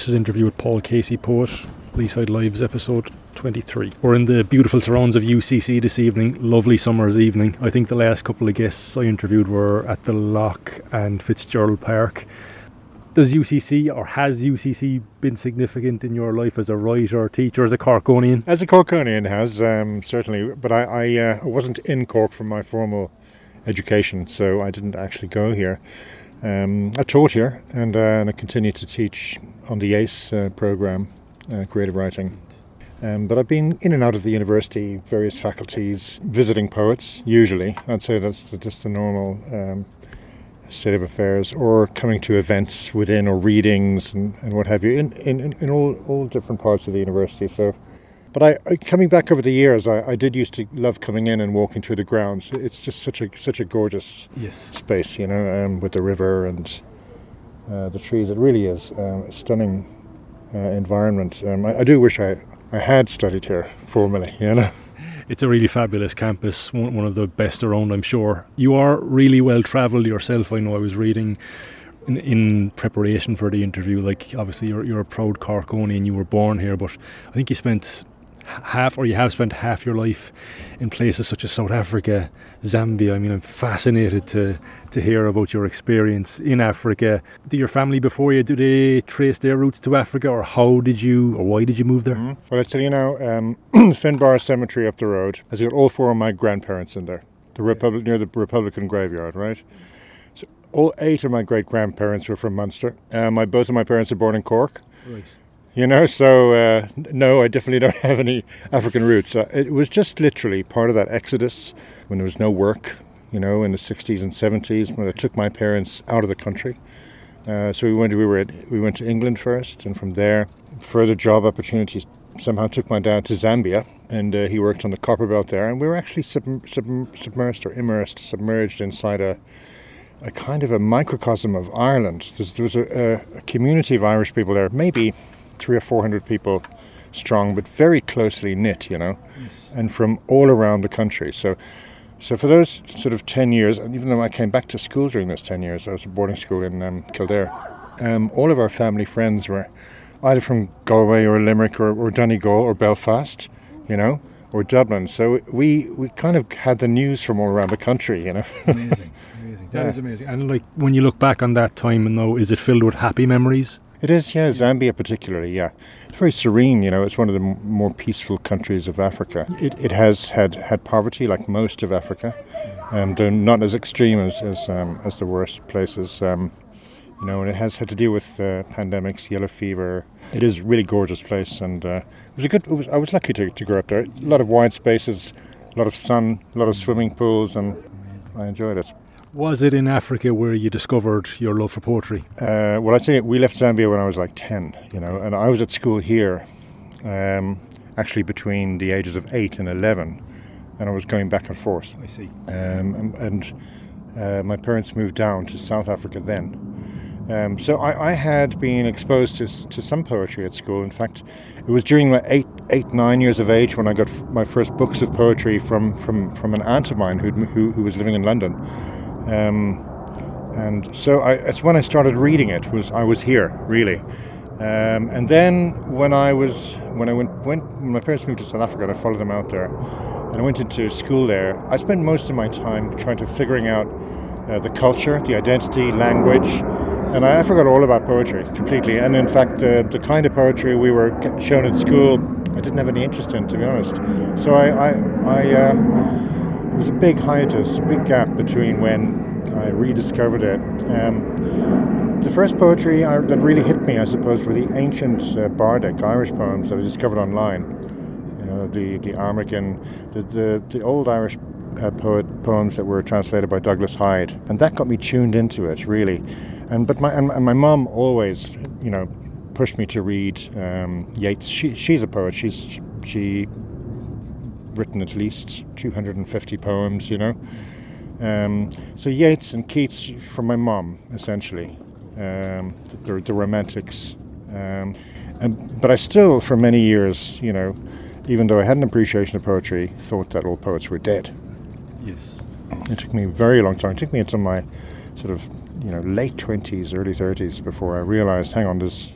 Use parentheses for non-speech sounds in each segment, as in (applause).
This is interview with Paul Casey, poet, Leeside Lives, episode 23. We're in the beautiful surrounds of UCC this evening, lovely summer's evening. I think the last couple of guests I interviewed were at the Lough and Fitzgerald Park. Does UCC or has UCC been significant in your life as a writer, teacher, as a Corkonian? As a Corkonian has, um, certainly, but I, I, uh, wasn't in Cork for my formal education, so I didn't actually go here. Um, I taught here and, uh, and I continue to teach on the ACE uh, program, uh, creative writing. Um, but I've been in and out of the university, various faculties, visiting poets, usually. I'd say that's the, just the normal um, state of affairs, or coming to events within or readings and, and what have you, in, in, in all, all different parts of the university. So but I, coming back over the years, I, I, did used to love coming in and walking through the grounds. It's just such a such a gorgeous yes. space, you know, um, with the river and the trees. It really is um, a stunning uh, environment. Um, I, I, do wish I, I had studied here formally, you know. (laughs) It's a really fabulous campus, one, of the best around, I'm sure. You are really well travelled yourself. I know I was reading in, in, preparation for the interview, like obviously you're, you're a proud Corkonian, you were born here, but I think you spent half or you have spent half your life in places such as South Africa, Zambia. I mean, I'm fascinated to to hear about your experience in Africa. Did your family before you do they trace their roots to Africa, or how did you, or why did you move there? Mm-hmm. Well, I tell you now, um, (clears throat) Finbarr Cemetery up the road has got all four of my grandparents in there. The Republic near the Republican graveyard, right? So all eight of my great grandparents were from Munster. Uh, my both of my parents are born in Cork. Right you know so uh, no i definitely don't (laughs) have any african roots uh, it was just literally part of that exodus when there was no work you know in the 60s and 70s when i took my parents out of the country uh, so we went we were at, we went to england first and from there further job opportunities somehow took my dad to zambia and uh, he worked on the copper belt there and we were actually sub- sub- submersed or immersed submerged inside a a kind of a microcosm of Ireland. There's, there was a, a, community of Irish people there, maybe three or four hundred people strong, but very closely knit, you know, yes. and from all around the country. So, so for those sort of ten years, and even though I came back to school during those ten years, I was at boarding school in um, Kildare. Um, all of our family friends were either from Galway or Limerick or, or Donegal or Belfast, you know, or Dublin. So we we kind of had the news from all around the country, you know. (laughs) amazing, amazing. That yeah. is amazing. And like when you look back on that time, and though, is it filled with happy memories? It is, yeah. Zambia, particularly, yeah. It's very serene. You know, it's one of the m- more peaceful countries of Africa. It, it has had, had poverty, like most of Africa, um, though not as extreme as as, um, as the worst places. Um, you know, and it has had to deal with uh, pandemics, yellow fever. It is a really gorgeous place, and uh, it was a good. Was, I was lucky to, to grow up there. A lot of wide spaces, a lot of sun, a lot of swimming pools, and I enjoyed it. Was it in Africa where you discovered your love for poetry? Uh, well, I tell you, we left Zambia when I was like 10, you know, and I was at school here um, actually between the ages of 8 and 11, and I was going back and forth. I see. Um, and, and uh, my parents moved down to South Africa then. Um, so I, I, had been exposed to, to some poetry at school. In fact, it was during my eight, eight, nine years of age when I got f- my first books of poetry from, from, from an aunt of mine who, who was living in London. Um, and so I, it's when I started reading it was I was here really. Um, and then when I was when I went went when my parents moved to South Africa and I followed them out there, and I went into school there. I spent most of my time trying to figuring out uh, the culture, the identity, language, and I, I, forgot all about poetry completely. And in fact, uh, the kind of poetry we were shown at school, I didn't have any interest in, to be honest. So I, I, I uh, there was a big hiatus, a big gap between when I rediscovered it. Um, the first poetry I, that really hit me, I suppose, were the ancient uh, bardic Irish poems that I discovered online. You know, the the Amergin, the the, the old Irish uh, poet poems that were translated by Douglas Hyde, and that got me tuned into it really. And but my and, and my mom always, you know, pushed me to read um, Yeats. She she's a poet. She's she written at least 250 poems, you know. Um, so Yeats and Keats from my mom, essentially, um, the, the, romantics. Um, and, but I still, for many years, you know, even though I had an appreciation of poetry, thought that all poets were dead. Yes. It took me a very long time. It took me until my sort of, you know, late 20s, early 30s before I realized, hang on, there's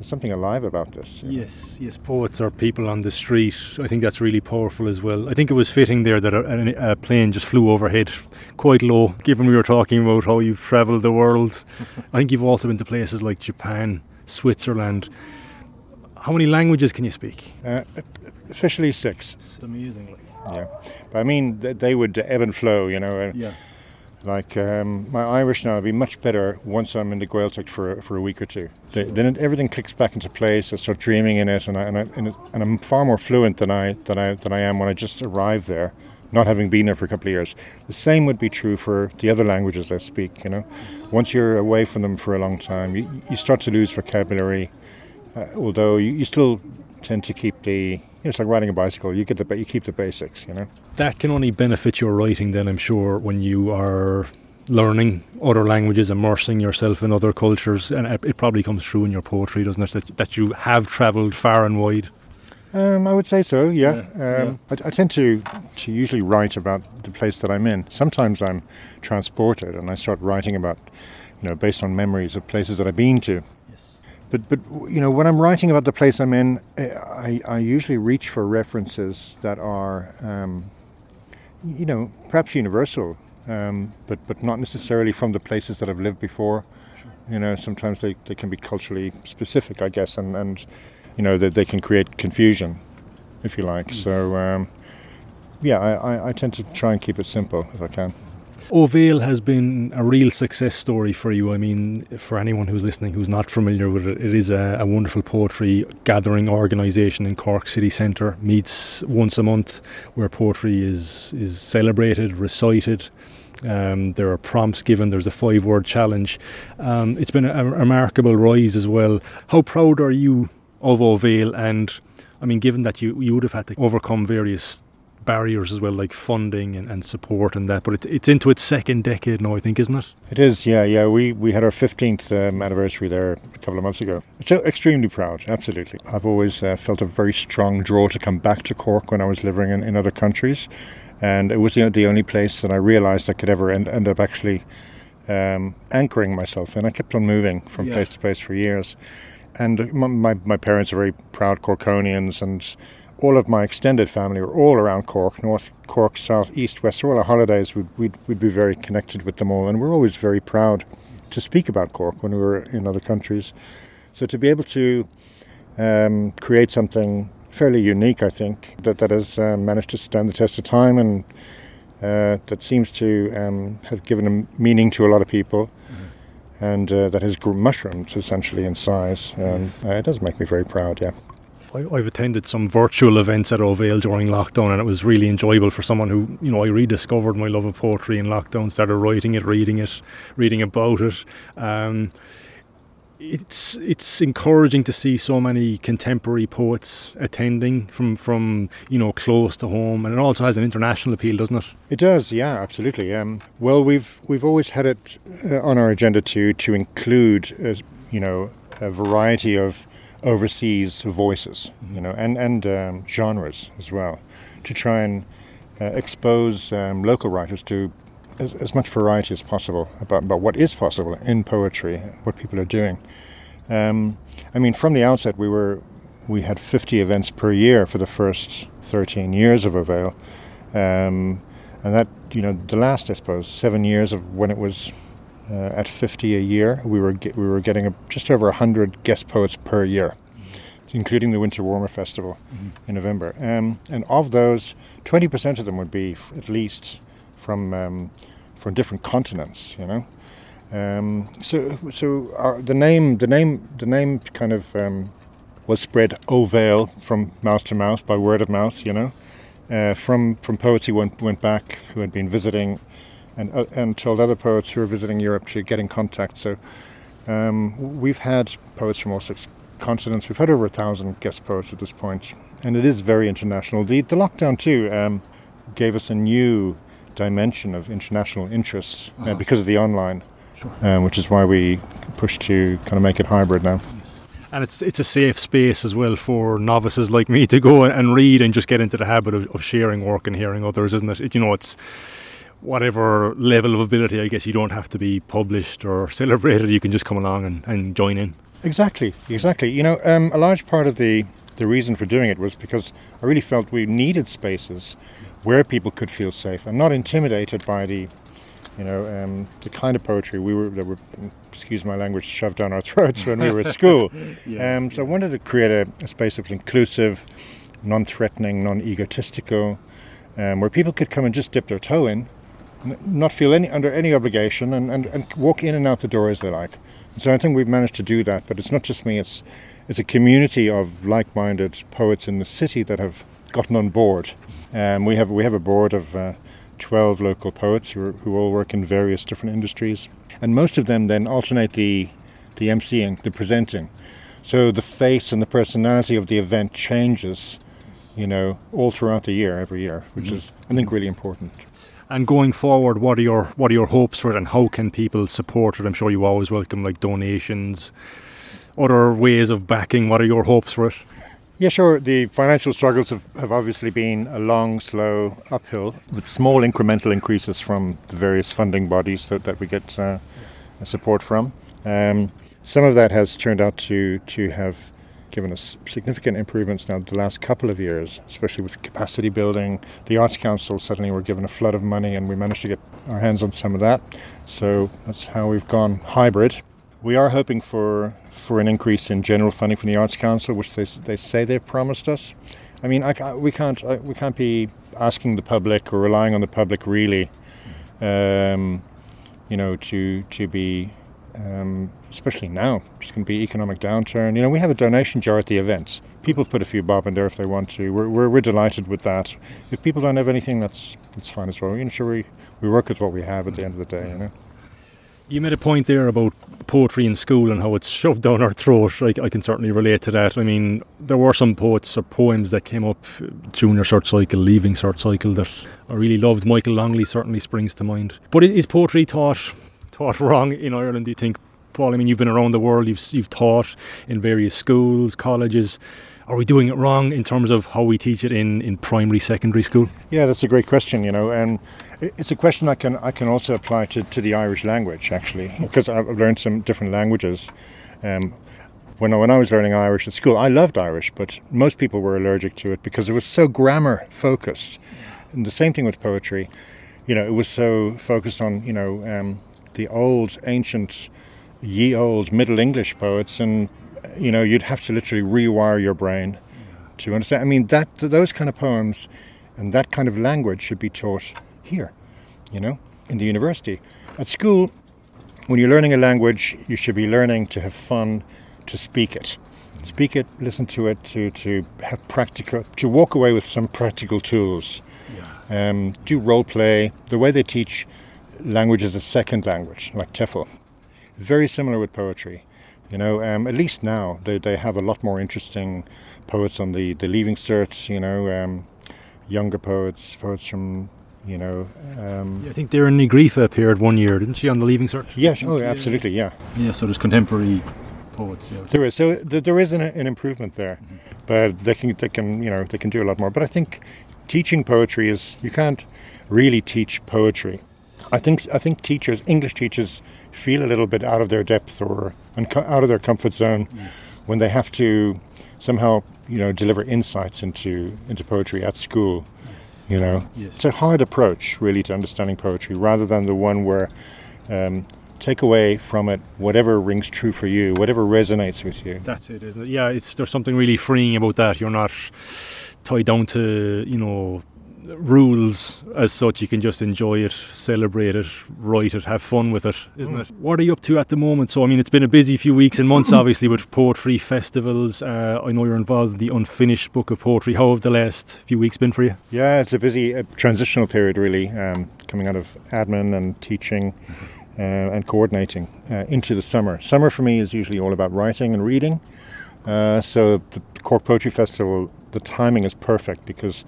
there's something alive about this. you know. Yes, yes, poets are people on the street. I think that's really powerful as well. I think it was fitting there that a, a plane just flew overhead quite low, given we were talking about how you've travelled the world. (laughs) I think you've also been to places like Japan, Switzerland. How many languages can you speak? Uh, officially six. It's amazing. Yeah, but I mean they would ebb and flow. You know, Yeah. Like um, my Irish now will be much better once I'm in the Gaeltacht for for a week or two. Th- Then it, everything clicks back into place. I start dreaming in it, and I, and, I, and, it, and I'm far more fluent than I than I than I am when I just arrive there, not having been there for a couple of years. The same would be true for the other languages I speak. You know, once you're away from them for a long time, you, you start to lose vocabulary. Uh, although you, you still tend to keep the it's like riding a bicycle. You get the you keep the basics. You know. That can only benefit your writing, then I'm sure, when you are learning other languages, immersing yourself in other cultures, and it probably comes through in your poetry, doesn't it? That, that you have travelled far and wide. Um, I would say so. Yeah. Yeah, Um, I, I tend to to usually write about the place that I'm in. Sometimes I'm transported, and I start writing about, you know, based on memories of places that I've been to. But but you know, when I'm writing about the place I'm in, eh, I, I usually reach for references that are, um, you know, perhaps universal, um, but but not necessarily from the places that I've lived before. You know, sometimes they, they can be culturally specific, I guess, and, and you know that they can create confusion, if you like. So um, yeah, I, I, I tend to try and keep it simple if I can. Ó Bhéal has been a real success story for you. I mean, for anyone who's listening who's not familiar with it, it is a, a wonderful poetry gathering organisation in Cork City Centre. Meets once a month, where poetry is is celebrated, recited. Um, there are prompts given. There's a five-word challenge. Um, it's been a, a remarkable rise as well. How proud are you of Ó Bhéal? And I mean, given that you you would have had to overcome various barriers as well, like funding and, and support and that. But it, it's into its second decade now, I think, isn't it? It is, yeah, yeah. We we had our fifteenth um, anniversary there a couple of months ago. So extremely proud, absolutely. I've always uh, felt a very strong draw to come back to Cork when I was living in, in other countries, and it was the, the only place that I realised I could ever end, end up actually um, anchoring myself And I kept on moving from Yeah. place to place for years, and my, my my parents are very proud Corkonians and. All of my extended family were all around Cork, North Cork, South, East, West. So all our holidays, we'd, we'd, we'd be very connected with them all, and we're always very proud to speak about Cork when we were in other countries. So to be able to um, create something fairly unique, I think, that, that has um, managed to stand the test of time and uh, that seems to um, have given a meaning to a lot of people and uh, that has mushroomed essentially in size. Um, uh, it does make me very proud, yeah. I, I've attended some virtual events at Ó Bhéal during lockdown, and it was really enjoyable for someone who, you know, I rediscovered my love of poetry in lockdown, started writing it, reading it, reading about it. Um, it's it's encouraging to see so many contemporary poets attending from from you know close to home, and it also has an international appeal, doesn't it? It does, yeah, absolutely. Um, well, we've we've always had it uh, on our agenda to to include, uh, you know, a variety of overseas voices, you know, and and um, genres as well, to try and uh, expose um, local writers to as, as much variety as possible about, about what is possible in poetry, what people are doing. Um, I mean, from the outset, we were we had 50 events per year for the first 13 years of Ó Bhéal. Um, and that, you know, the last, I suppose, seven years of when it was uh, at 50 a year, we were we were getting a, just over 100 guest poets per year, including the Winter Warmer Festival in November. Um, and of those, 20% of them would be f- at least from um, from different continents, you know. Um, so so our, the name the name the name kind of um, was spread Ó Bhéal from mouth to mouth by word of mouth, you know, uh, from from poets who went went back who had been visiting, and uh, and told other poets who were visiting Europe to get in contact. So um, we've had poets from all six continents. We've had over a thousand guest poets at this point, and it is very international. The the lockdown too um, gave us a new dimension of international interest uh, Uh-huh. because of the online, um, which is why we push to kind of make it hybrid now. And it's it's a safe space as well for novices like me to go and read and just get into the habit of, of sharing work and hearing others, isn't it? it? You know, it's whatever level of ability. I guess you don't have to be published or (laughs) celebrated. You can just come along and, and join in. Exactly, exactly. You know, um, a large part of the the reason for doing it was because I really felt we needed spaces where people could feel safe and not intimidated by the, you know, um, the kind of poetry we were that were, excuse my language, shoved down our (laughs) throats when we were at (laughs) school. yeah, um, so I wanted to create a, a space that was inclusive, non-threatening, non-egotistical, um, where people could come and just dip their toe in, not feel any under any obligation, and, and, and walk in and out the door as they like. So I think we've managed to do that. But it's not just me; it's it's a community of like-minded poets in the city that have gotten on board. Um, we have we have a board of uh, 12 local poets who, are, who all work in various different industries, and most of them then alternate the the emceeing, the presenting. So the face and the personality of the event changes, you know, all throughout the year, every year, which mm-hmm. is I think really important. And going forward, what are your what are your hopes for it, and how can people support it? I'm sure you always welcome like donations, other ways of backing. What are your hopes for it? Yeah, sure. The financial struggles have, have obviously been a long, slow uphill with small incremental increases from the various funding bodies that, that we get uh, support from. Um, some of that has turned out to, to have given us significant improvements now the last couple of years, especially with capacity building. The Arts Council suddenly were given a flood of money and we managed to get our hands on some of that. So that's how we've gone hybrid. We are hoping for, for an increase in general funding from the Arts Council, which they, they say they've promised us. I mean, I, we, can't, I, we can't be asking the public or relying on the public really, um, you know, to, to be um, especially now. It's going to be economic downturn. You know, we have a donation jar at the events. People put a few bob in there if they want to. We're, we're, we're delighted with that. If people don't have anything, that's that's fine as well. You know, sure, we, we work with what we have at the end of the day, you know. You made a point there about poetry in school and how it's shoved down our throat. I, I can certainly relate to that. I mean, there were some poets or poems that came up junior cert cycle, leaving cert cycle that I really loved. Michael Longley certainly springs to mind. But is poetry taught taught wrong in Ireland? Do you think, Paul? I mean, you've been around the world. You've you've taught in various schools, colleges. Are we doing it wrong in terms of how we teach it in, in primary, secondary school? Yeah, that's a great question. You know, and it's a question I can I can also apply to, to the Irish language actually, because I've learned some different languages. Um, when I, when I was learning Irish at school, I loved Irish, but most people were allergic to it because it was so grammar focused. And the same thing with poetry. You know, it was so focused on you know um, the old, ancient, ye old Middle English poets, and you know you'd have to literally rewire your brain to understand. I mean, that those kind of poems and that kind of language should be taught here, you know, in the university. At school, when you're learning a language, you should be learning to have fun, to speak it. Speak it, listen to it, to, to have practical, to walk away with some practical tools. Yeah. Um, do role play. The way they teach language as a second language, like TEFL. Very similar with poetry. You know, um, at least now they, they have a lot more interesting poets on the, the Leaving Cert, you know, um, younger poets, poets from, you know. Um, yeah, I think Doireann Ní Ghríofa appeared one year, didn't she, on the Leaving Cert? Yes, oh, absolutely, yeah. Yeah, so there's contemporary poets. Yeah. There is. So th- there is an, an improvement there, mm-hmm. but they can, they can, you know, they can do a lot more. But I think teaching poetry is, you can't really teach poetry I think I think teachers, English teachers, feel a little bit out of their depth or out of their comfort zone yes. when they have to somehow, you know, deliver insights into into poetry at school. Yes. You know, yes. it's a hard approach really to understanding poetry, rather than the one where um, take away from it whatever rings true for you, whatever resonates with you. That's it, isn't it? Yeah, it's there's something really freeing about that. You're not tied down to you know rules as such. You can just enjoy it, celebrate it, write it, have fun with it, isn't mm. it? What are you up to at the moment? So, I mean, it's been a busy few weeks and months, (clears throat) obviously, with poetry festivals. Uh, I know you're involved in the unfinished book of poetry. How have the last few weeks been for you? Yeah, it's a busy uh, transitional period, really, um, coming out of admin and teaching. Uh, and coordinating uh, into the summer. Summer for me is usually all about writing and reading. Uh, so the Cork Poetry Festival, the timing is perfect because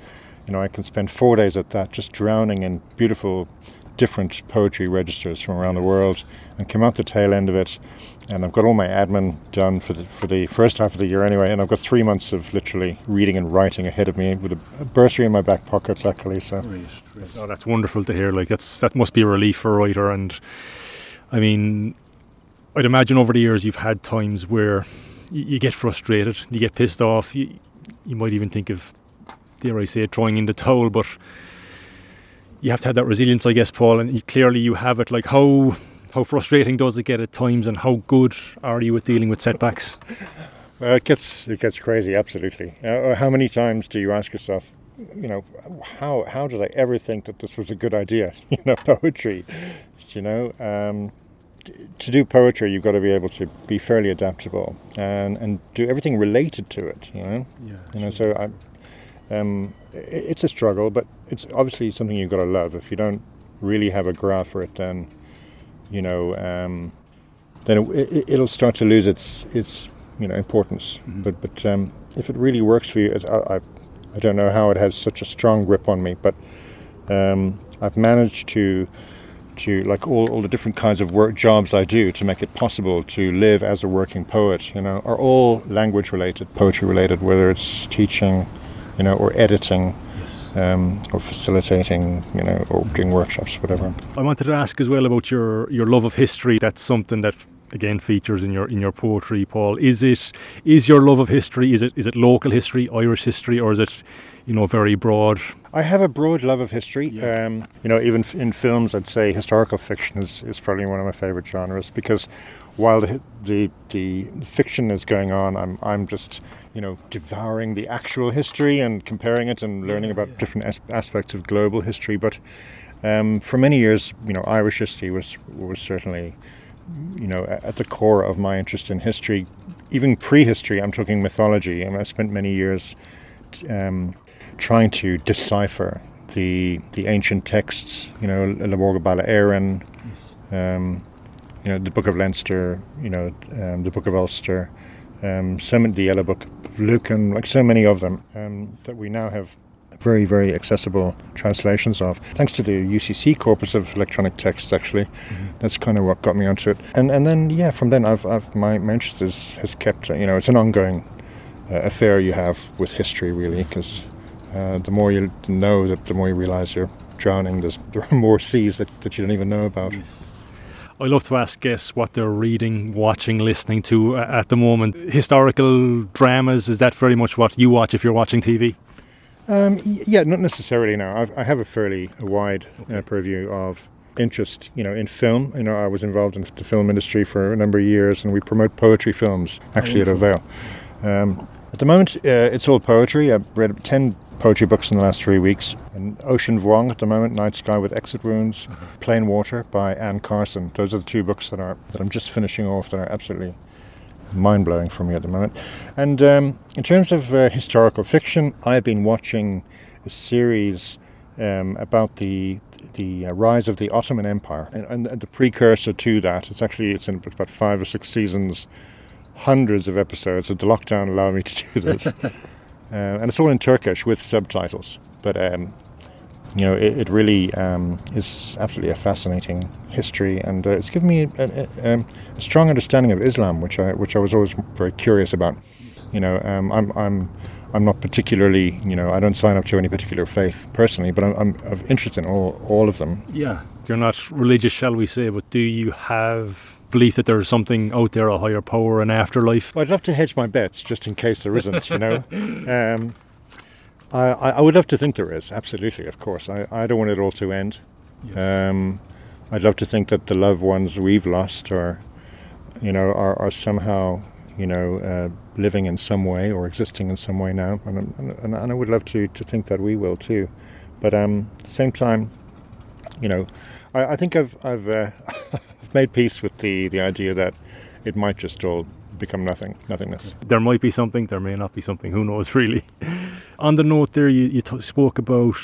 you know, I can spend four days at that just drowning in beautiful, different poetry registers from around the world and come out the tail end of it. And I've got all my admin done for the, for the first half of the year anyway. And I've got three months of literally reading and writing ahead of me with a, bursary in my back pocket, luckily. So, oh, great. Oh, that's wonderful to hear. Like that's that must be a relief for a writer. And I mean, I'd imagine over the years you've had times where you, you get frustrated, you get pissed off, you, you might even think of, dare I say, throwing in the towel, but you have to have that resilience, I guess, Paul, and you, clearly you have it. Like, how how frustrating does it get at times, and how good are you at dealing with setbacks? Well, it gets it gets crazy, absolutely. Uh, how many times do you ask yourself, you know, how how did I ever think that this was a good idea? (laughs) You know, poetry. You know, um, to do poetry, you've got to be able to be fairly adaptable and and do everything related to it. You know, yeah, you know. So I, um, it's a struggle, but it's obviously something you've got to love. If you don't really have a grá for it, then you know, um, then it, will start to lose its its you know importance. Mm-hmm. But but um, if it really works for you, I, I, I don't know how it has such a strong grip on me, but um, I've managed to to like all, all the different kinds of work jobs I do to make it possible to live as a working poet, you know, are all language related, poetry related, whether it's teaching, you know, or editing, um, or facilitating, you know, or doing workshops, whatever. I wanted to ask as well about your, your love of history. That's something that again features in your in your poetry, Paul. Is it is your love of history? Is it is it local history, Irish history, or is it you know very broad? I have a broad love of history. Yeah. Um, you know, even in films, I'd say historical fiction is, is probably one of my favorite genres because while the, the, the fiction is going on, I'm I'm just you know devouring the actual history and comparing it and learning about yeah. different as- aspects of global history. But um, for many years, you know, Irish history was was certainly you know at the core of my interest in history, even prehistory. I'm talking mythology, and I spent many years. Um, trying to decipher the the ancient texts, you know, Lebor Gabála yes. um, you know, the Book of Leinster, you know, um, the Book of Ulster, um, some the Yellow Book of Lecan, like so many of them um, that we now have very very accessible translations of. Thanks to the UCC corpus of electronic texts, actually, mm-hmm. that's kind of what got me onto it. And and then yeah, from then I've, I've my, my interest is, has kept. You know, it's an ongoing uh, affair you have with history, really, because uh, the more you know, that the more you realize you're drowning. There's there (laughs) are more seas that, that you don't even know about. Yes. I love to ask guests what they're reading, watching, listening to uh, at the moment. Historical dramas, is that very much what you watch if you're watching TV? Um, yeah, not necessarily. Now, I've, I have a fairly wide uh, okay. uh, purview of interest, you know, in film. You know, I was involved in the film industry for a number of years, and we promote poetry films actually at Ó Bhéal. Um, at the moment, uh, it's all poetry. I've read ten poetry books in the last three weeks. And Ocean Vuong at the moment, Night Sky with Exit Wounds, mm-hmm. Plain Water by Anne Carson. Those are the two books that are that I'm just finishing off that are absolutely mind blowing for me at the moment. And um, in terms of uh, historical fiction, I've been watching a series um, about the the uh, rise of the Ottoman Empire and, and, the precursor to that. It's actually it's in about five or six seasons, hundreds of episodes. So the lockdown allowed me to do this. (laughs) Uh, and it's all in Turkish with subtitles. But um, you know, it, it really um, is absolutely a fascinating history, and uh, it's given me a, a, um, a, strong understanding of Islam, which I which I was always very curious about. You know, um, I'm I'm I'm not particularly, you know, I don't sign up to any particular faith personally, but I'm, I'm of interest in all all of them. Yeah, you're not religious, shall we say, but do you have belief that there's something out there, a higher power, an afterlife? Well, I'd love to hedge my bets just in case there isn't, you know. (laughs) Um, I, I, would love to think there is, absolutely, of course. I, I don't want it all to end. Yes. Um, I'd love to think that the loved ones we've lost are, you know, are, are somehow, you know, uh, living in some way or existing in some way now. And, and, and I would love to, to think that we will too. But um, at the same time, you know, I, I think I've, I've uh, (laughs) made peace with the, the idea that it might just all become nothing, nothingness. There might be something, there may not be something, who knows (laughs) really. On the note there, you, you t- spoke about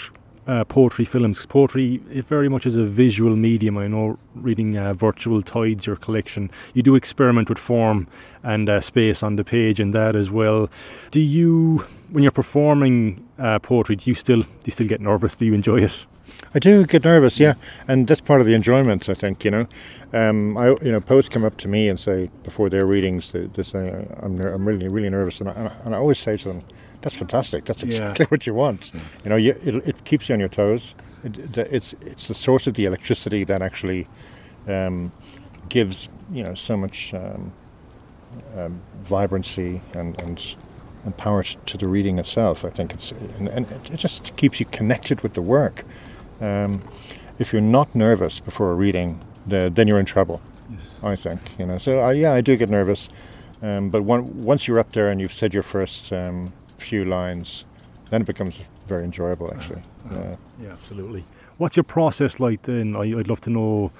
uh, poetry films. Poetry, it very much is a visual medium. I know reading uh, Virtual Tides, your collection, you do experiment with form and uh, space on the page and that as well. Do you, when you're performing uh, poetry, do you still do you still get nervous? Do you enjoy it? I do get nervous, yeah, and that's part of the enjoyment. I think you know, um, I you know poets come up to me and say before their readings they, they say I'm I'm really really nervous, and I, and I always say to them, that's fantastic. That's exactly yeah. what you want. Mm. You know, you, it, it, keeps you on your toes. It, it's it's the source of the electricity that actually um, gives you know so much um, um, vibrancy and, and and power to the reading itself. I think it's and, and it just keeps you connected with the work. Um, if you're not nervous before a reading, the, then you're in trouble. Yes. I think you know. So uh, yeah, I do get nervous, um, but one, once you're up there and you've said your first um, few lines, then it becomes very enjoyable. Actually, uh, uh, yeah. yeah, absolutely. What's your process like then? I, would love to know.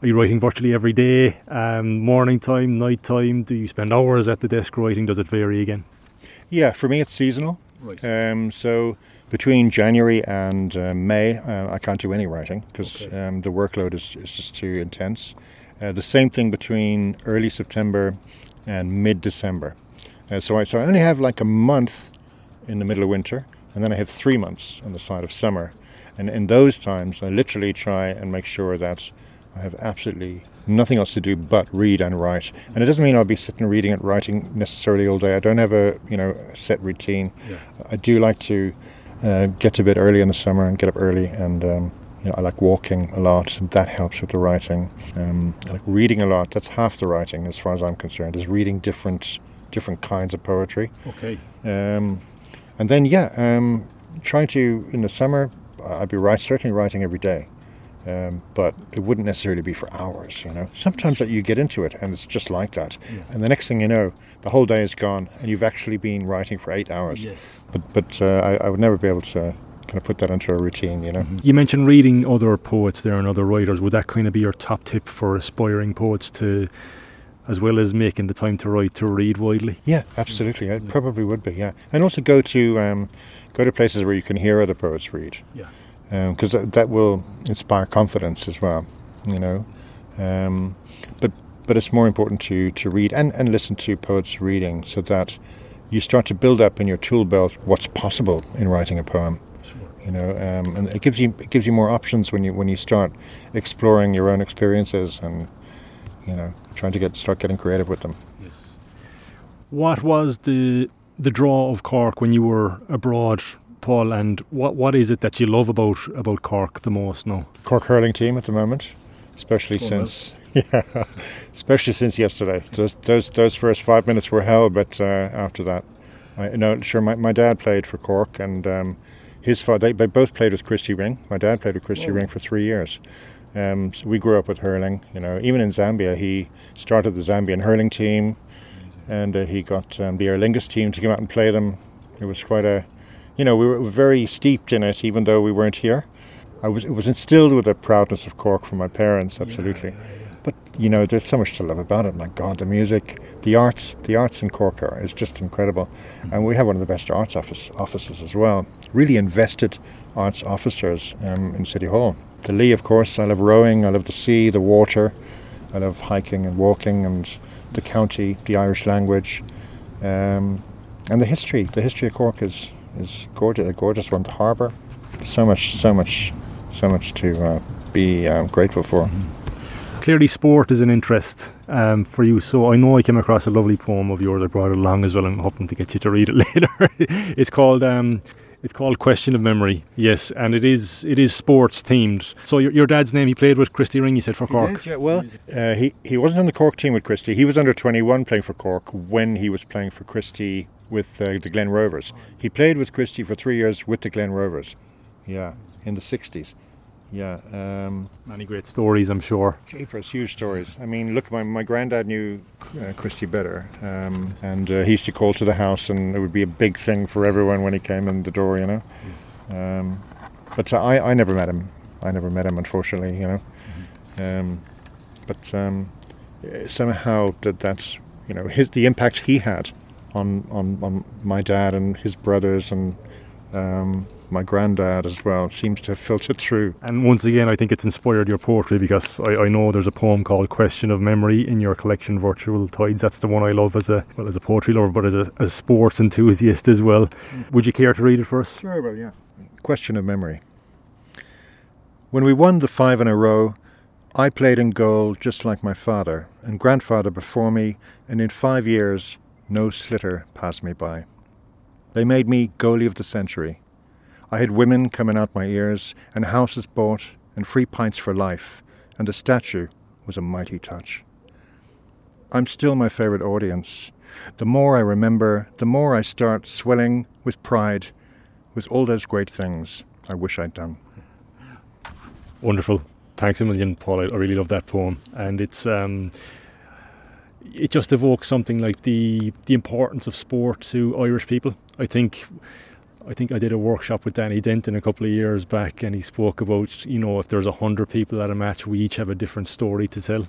Are you writing virtually every day? Um, morning time, night time? Do you spend hours at the desk writing? Does it vary again? Yeah, for me it's seasonal. Right. Um, so between January and uh, May, uh, I can't do any writing because okay. um, the workload is, is just too intense. Uh, the same thing between early September and mid December. Uh, so, I, so I only have like a month in the middle of winter, and then I have three months on the side of summer. And in those times, I literally try and make sure that I have absolutely nothing else to do but read and write. And it doesn't mean I'll be sitting reading and writing necessarily all day. I don't have a you know set routine. Yeah. I do like to uh, get to bed early in the summer and get up early and. Um, you know, I like walking a lot. That helps with the writing. Um, I like reading a lot. That's half the writing, as far as I'm concerned. Is reading different different kinds of poetry. Okay. Um, and then yeah, um, trying to in the summer, I'd be right, certainly writing every day. Um, but it wouldn't necessarily be for hours, you know. Sometimes that you get into it and it's just like that, yeah. and the next thing you know, the whole day is gone, and you've actually been writing for eight hours. Yes. But but uh, I, I, would never be able to kind of put that into a routine, you know. Mm-hmm. You mentioned reading other poets there and other writers. Would that kind of be your top tip for aspiring poets to? As well as making the time to write, to read widely. Yeah, absolutely. It probably would be. Yeah, and also go to um, go to places where you can hear other poets read. Yeah because um, that, that, will inspire confidence as well, you know. Um, but but it's more important to, to read and, and listen to poets reading so that you start to build up in your tool belt what's possible in writing a poem. You know, um, and it gives you it gives you more options when you when you start exploring your own experiences and you know trying to get start getting creative with them. Yes. What was the the draw of Cork when you were abroad Paul, and what what is it that you love about about Cork the most now? Cork hurling team at the moment, especially since (laughs) yeah, especially since yesterday. Those those those first five minutes were hell, but uh, after that, I know sure my, my dad played for Cork, and um, his father they, they, both played with Christy Ring. My dad played with Christy oh. Ring for three years. Um, so we grew up with hurling. You know, even in Zambia, he started the Zambian hurling team, and uh, he got um, the Aer Lingus team to come out and play them. It was quite a you know, we were very steeped in it, even though we weren't here. I was, it was instilled with a proudness of Cork from my parents, absolutely. Yeah, yeah, yeah. But you know, there's so much to love about it. My God, the music, the arts, the arts in Cork are is just incredible, mm-hmm. and we have one of the best arts office, offices as well. Really invested arts officers um, in City Hall. The Lee, of course. I love rowing. I love the sea, the water. I love hiking and walking, and the county, the Irish language, um, and the history. The history of Cork is is gorgeous, a gorgeous one. The harbour, so much, so much, so much to uh, be um, grateful for. Mm-hmm. Clearly, sport is an interest um, for you. So I know I came across a lovely poem of yours. I brought it along as well. I'm hoping to get you to read it (laughs) later. it's called. Um, it's called Question of Memory. Yes, and it is it is sports themed. So your, your dad's name, he played with Christy Ring. You said for Cork. Did, yeah, well, uh, he he wasn't on the Cork team with Christy. He was under twenty one playing for Cork when he was playing for Christy with uh, the Glen Rovers. He played with Christy for three years with the Glen Rovers. Yeah, in the 60s. Yeah. Um, Many great stories, I'm sure. Jeepers, huge stories. I mean, look, my, my granddad knew uh, Christy better, um, and uh, he used to call to the house, and it would be a big thing for everyone when he came in the door, you know. Yes. Um, but uh, I, I never met him. I never met him, unfortunately, you know. Mm-hmm. Um, but um, somehow that that's you know his the impact he had on, on, on my dad and his brothers and um, my granddad as well seems to have filtered through. And once again, I think it's inspired your poetry because I, I know there's a poem called "Question of Memory" in your collection, Virtual Tides. That's the one I love as a well as a poetry lover, but as a, a sports enthusiast as well. Would you care to read it for us? Sure, well, yeah. Question of Memory. When we won the five in a row, I played in goal just like my father and grandfather before me, and in five years no sliotar passed me by. They made me goalie of the century. I had women coming out my ears, and houses bought, and free pints for life, and a statue was a mighty touch. I'm still my favorite audience. The more I remember, the more I start swelling with pride with all those great things I wish I'd done. Wonderful. Thanks a million, Paul. I really love that poem, and it's um, it just evokes something like the the importance of sport to Irish people. I think I think I did a workshop with Danny Denton a couple of years back, and he spoke about you know if there's a hundred people at a match, we each have a different story to tell,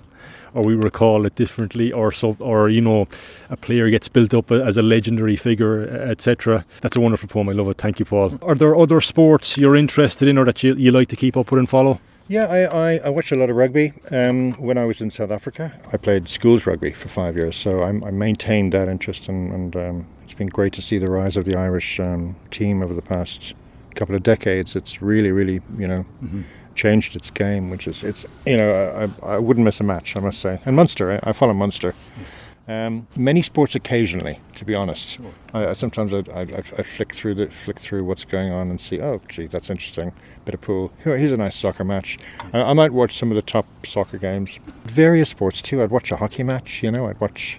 or we recall it differently, or so, or you know, a player gets built up as a legendary figure, etc. That's a wonderful poem. I love it. Thank you, Paul. Are there other sports you're interested in, or that you, you like to keep up with and follow? Yeah, I, I, I watched a lot of rugby. Um, when I was in South Africa, I played schools rugby for five years, so I, I maintained that interest, and, and um, it's been great to see the rise of the Irish um, team over the past couple of decades. It's really, really, you know, mm-hmm. changed its game, which is, it's, you know, I, I wouldn't miss a match, I must say. And Munster, I, I follow Munster. Yes. Um, many sports occasionally, to be honest. Sure. I, I, sometimes I, I, I, flick through the, flick through what's going on and see, oh, gee, that's interesting. Bit of pool. Here's a nice soccer match. I, I, might watch some of the top soccer games. Various sports too. I'd watch a hockey match. You know, I'd watch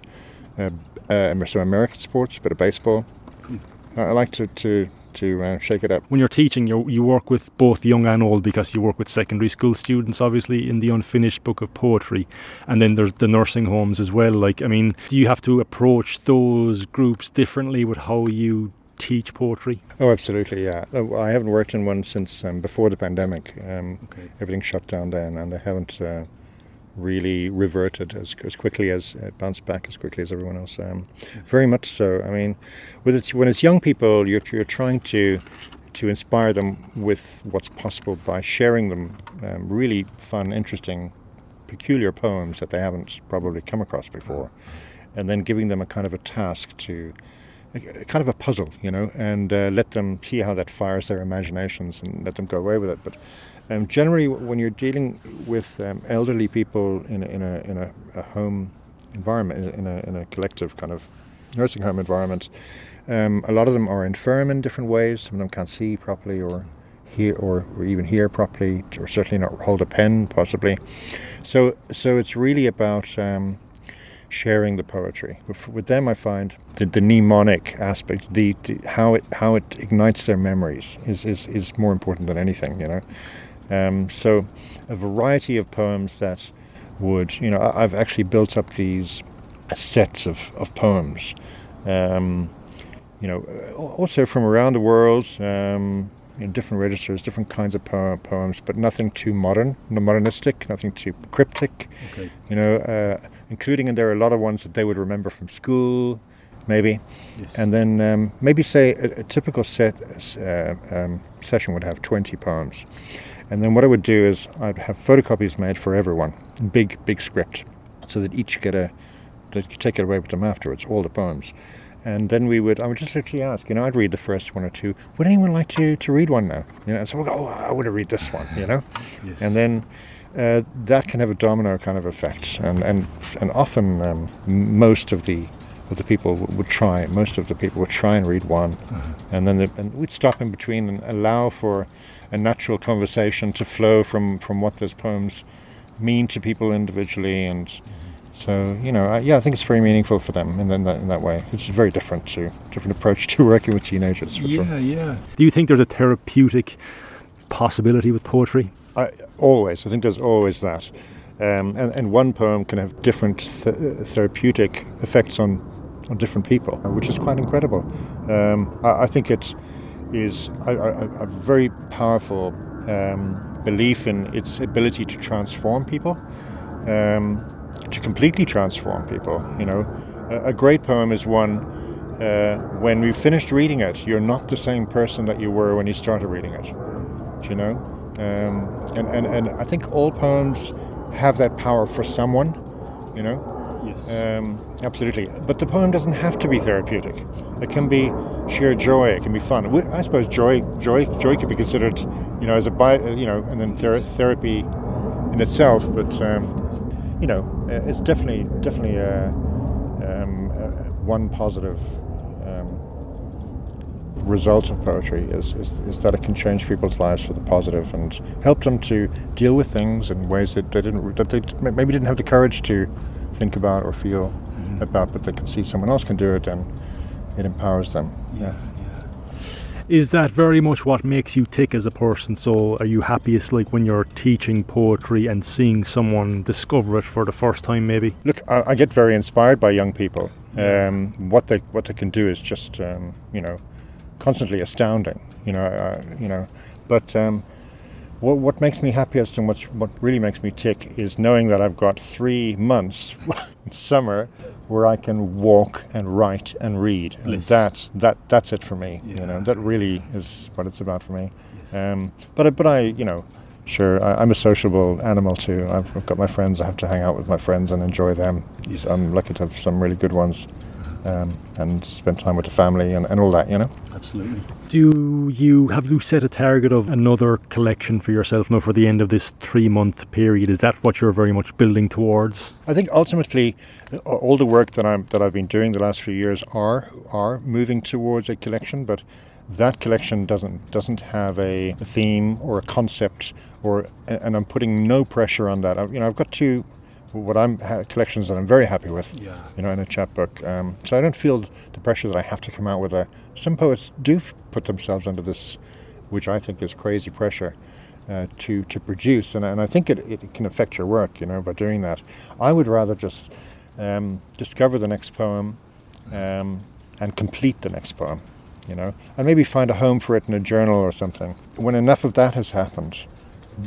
uh, uh, some American sports, a bit of baseball. I like to, to to uh, shake it up. When you're teaching, you you work with both young and old because you work with secondary school students, obviously, in the unfinished book of poetry, and then there's the nursing homes as well. Like, I mean, do you have to approach those groups differently with how you teach poetry? Oh, absolutely, yeah. I haven't worked in one since um, before the pandemic. Um, okay. Everything shut down then, and I haven't. Uh, really reverted as, as quickly as uh, bounced back as quickly as everyone else. Um, very much so. I mean, it's, when it's young people, you're, you're trying to to inspire them with what's possible by sharing them um, really fun, interesting, peculiar poems that they haven't probably come across before, and then giving them a kind of a task to. Kind of a puzzle, you know, and uh, let them see how that fires their imaginations and let them go away with it. But um, generally, when you're dealing with um, elderly people in a, in a, in a, a home environment, in a, in a collective kind of nursing home environment, um, a lot of them are infirm in different ways. Some of them can't see properly or hear or, or even hear properly, or certainly not hold a pen, possibly. So, so it's really about um, sharing the poetry. With, with them, I find the, the mnemonic aspect, the, the, how it how it ignites their memories, is, is, is more important than anything. You know. Um, so, a variety of poems that would, you know, I've actually built up these sets of, of poems, um, you know, also from around the world, um, in different registers, different kinds of po- poems, but nothing too modern, no modernistic, nothing too cryptic, okay. you know, uh, including, and there are a lot of ones that they would remember from school, maybe. Yes. And then um, maybe say a, a typical set uh, um, session would have 20 poems. And then what I would do is I'd have photocopies made for everyone, big, big script, so that each get a, they could take it away with them afterwards, all the poems. And then we would, I would just literally ask, you know, I'd read the first one or two. Would anyone like to, to read one now? You know, and so we'll go, oh, I want to read this one, you know? Yes. And then uh, that can have a domino kind of effect. And, and, and often um, most of the of the people would try, most of the people would try and read one. Uh-huh. And then the, and we'd stop in between and allow for a natural conversation to flow from, from what those poems mean to people individually. And so, you know, I, yeah, I think it's very meaningful for them in, in, that, in that way. It's a very different to different approach to (laughs) working with teenagers. yeah, sure. yeah. Do you think there's a therapeutic possibility with poetry? I, always. I think there's always that. Um, and, and, one poem can have different th- therapeutic effects on, on different people, which is quite incredible. Um, I, I, think it's is a, a, a very powerful um, belief in its ability to transform people, um, to completely transform people. You know, a, a great poem is one uh, when you finished reading it, you're not the same person that you were when you started reading it. you know? Um, and, and, and I think all poems have that power for someone, you know? Yes. Um, absolutely. But the poem doesn't have to be therapeutic. It can be sheer joy. It can be fun. I suppose joy, joy, joy could be considered, you know, as a bi- you know, and then ther- therapy in itself. But um, you know, uh, it's definitely, definitely uh, um, uh, one positive um, result of poetry is, is, is that it can change people's lives for the positive and help them to deal with things in ways that they didn't that they maybe didn't have the courage to think about or feel mm-hmm. about, but they can see someone else can do it and it empowers them. Yeah. Is that very much what makes you tick as a person? So, are you happiest like when you're teaching poetry and seeing someone discover it for the first time, maybe? Look, I, I get very inspired by young people. Um, what they what they can do is just um, you know constantly astounding. You know, uh, you know, but um, what, what makes me happiest and what's, what really makes me tick is knowing that I've got three months (laughs) in summer where I can walk and write and read. And that's that that's it for me. Yeah. You know, that really is what it's about for me. Yes. Um, but but I you know. Sure, I, am a sociable animal too. I've, I've, got my friends. I have to hang out with my friends and enjoy them. Yes. So I'm lucky to have some really good ones um, and spend time with the family and, and all that, you know. Absolutely. Do you have you set a target of another collection for yourself now for the end of this three month period? Is that what you're very much building towards? I think ultimately, all the work that I'm that I've been doing the last few years are are moving towards a collection, but that collection doesn't doesn't have a theme or a concept or and I'm putting no pressure on that. I, you know, I've got two what I'm collections that I'm very happy with. Yeah. You know, in a chapbook. Um, so I don't feel the pressure that I have to come out with a. Some poets do put themselves under this, which I think is crazy pressure. Uh, to to produce, and, and I think it, it can affect your work, you know, by doing that. I would rather just um, discover the next poem um, and complete the next poem, you know, and maybe find a home for it in a journal or something. When enough of that has happened,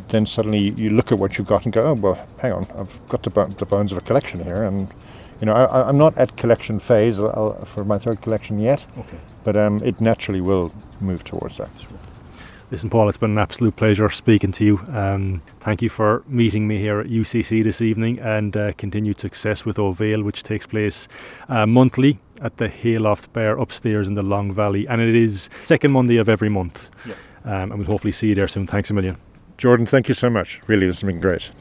then suddenly you look at what you've got and go, oh, well, hang on, I've got the, the bones of a collection here. And, you know, I, am not at collection phase I'll, for my third collection yet, okay. but um, it naturally will move towards that. Listen, Paul, it's been an absolute pleasure speaking to you. Um, thank you for meeting me here at UCC this evening and uh, continued success with Ó Bhéal, which takes place uh, monthly at the Hayloft Bar upstairs in the Long Valley. And it is second Monday of every month. Um, and we'll hopefully see you there soon. Thanks a million. Jordan, thank you so much. Really, this has been great.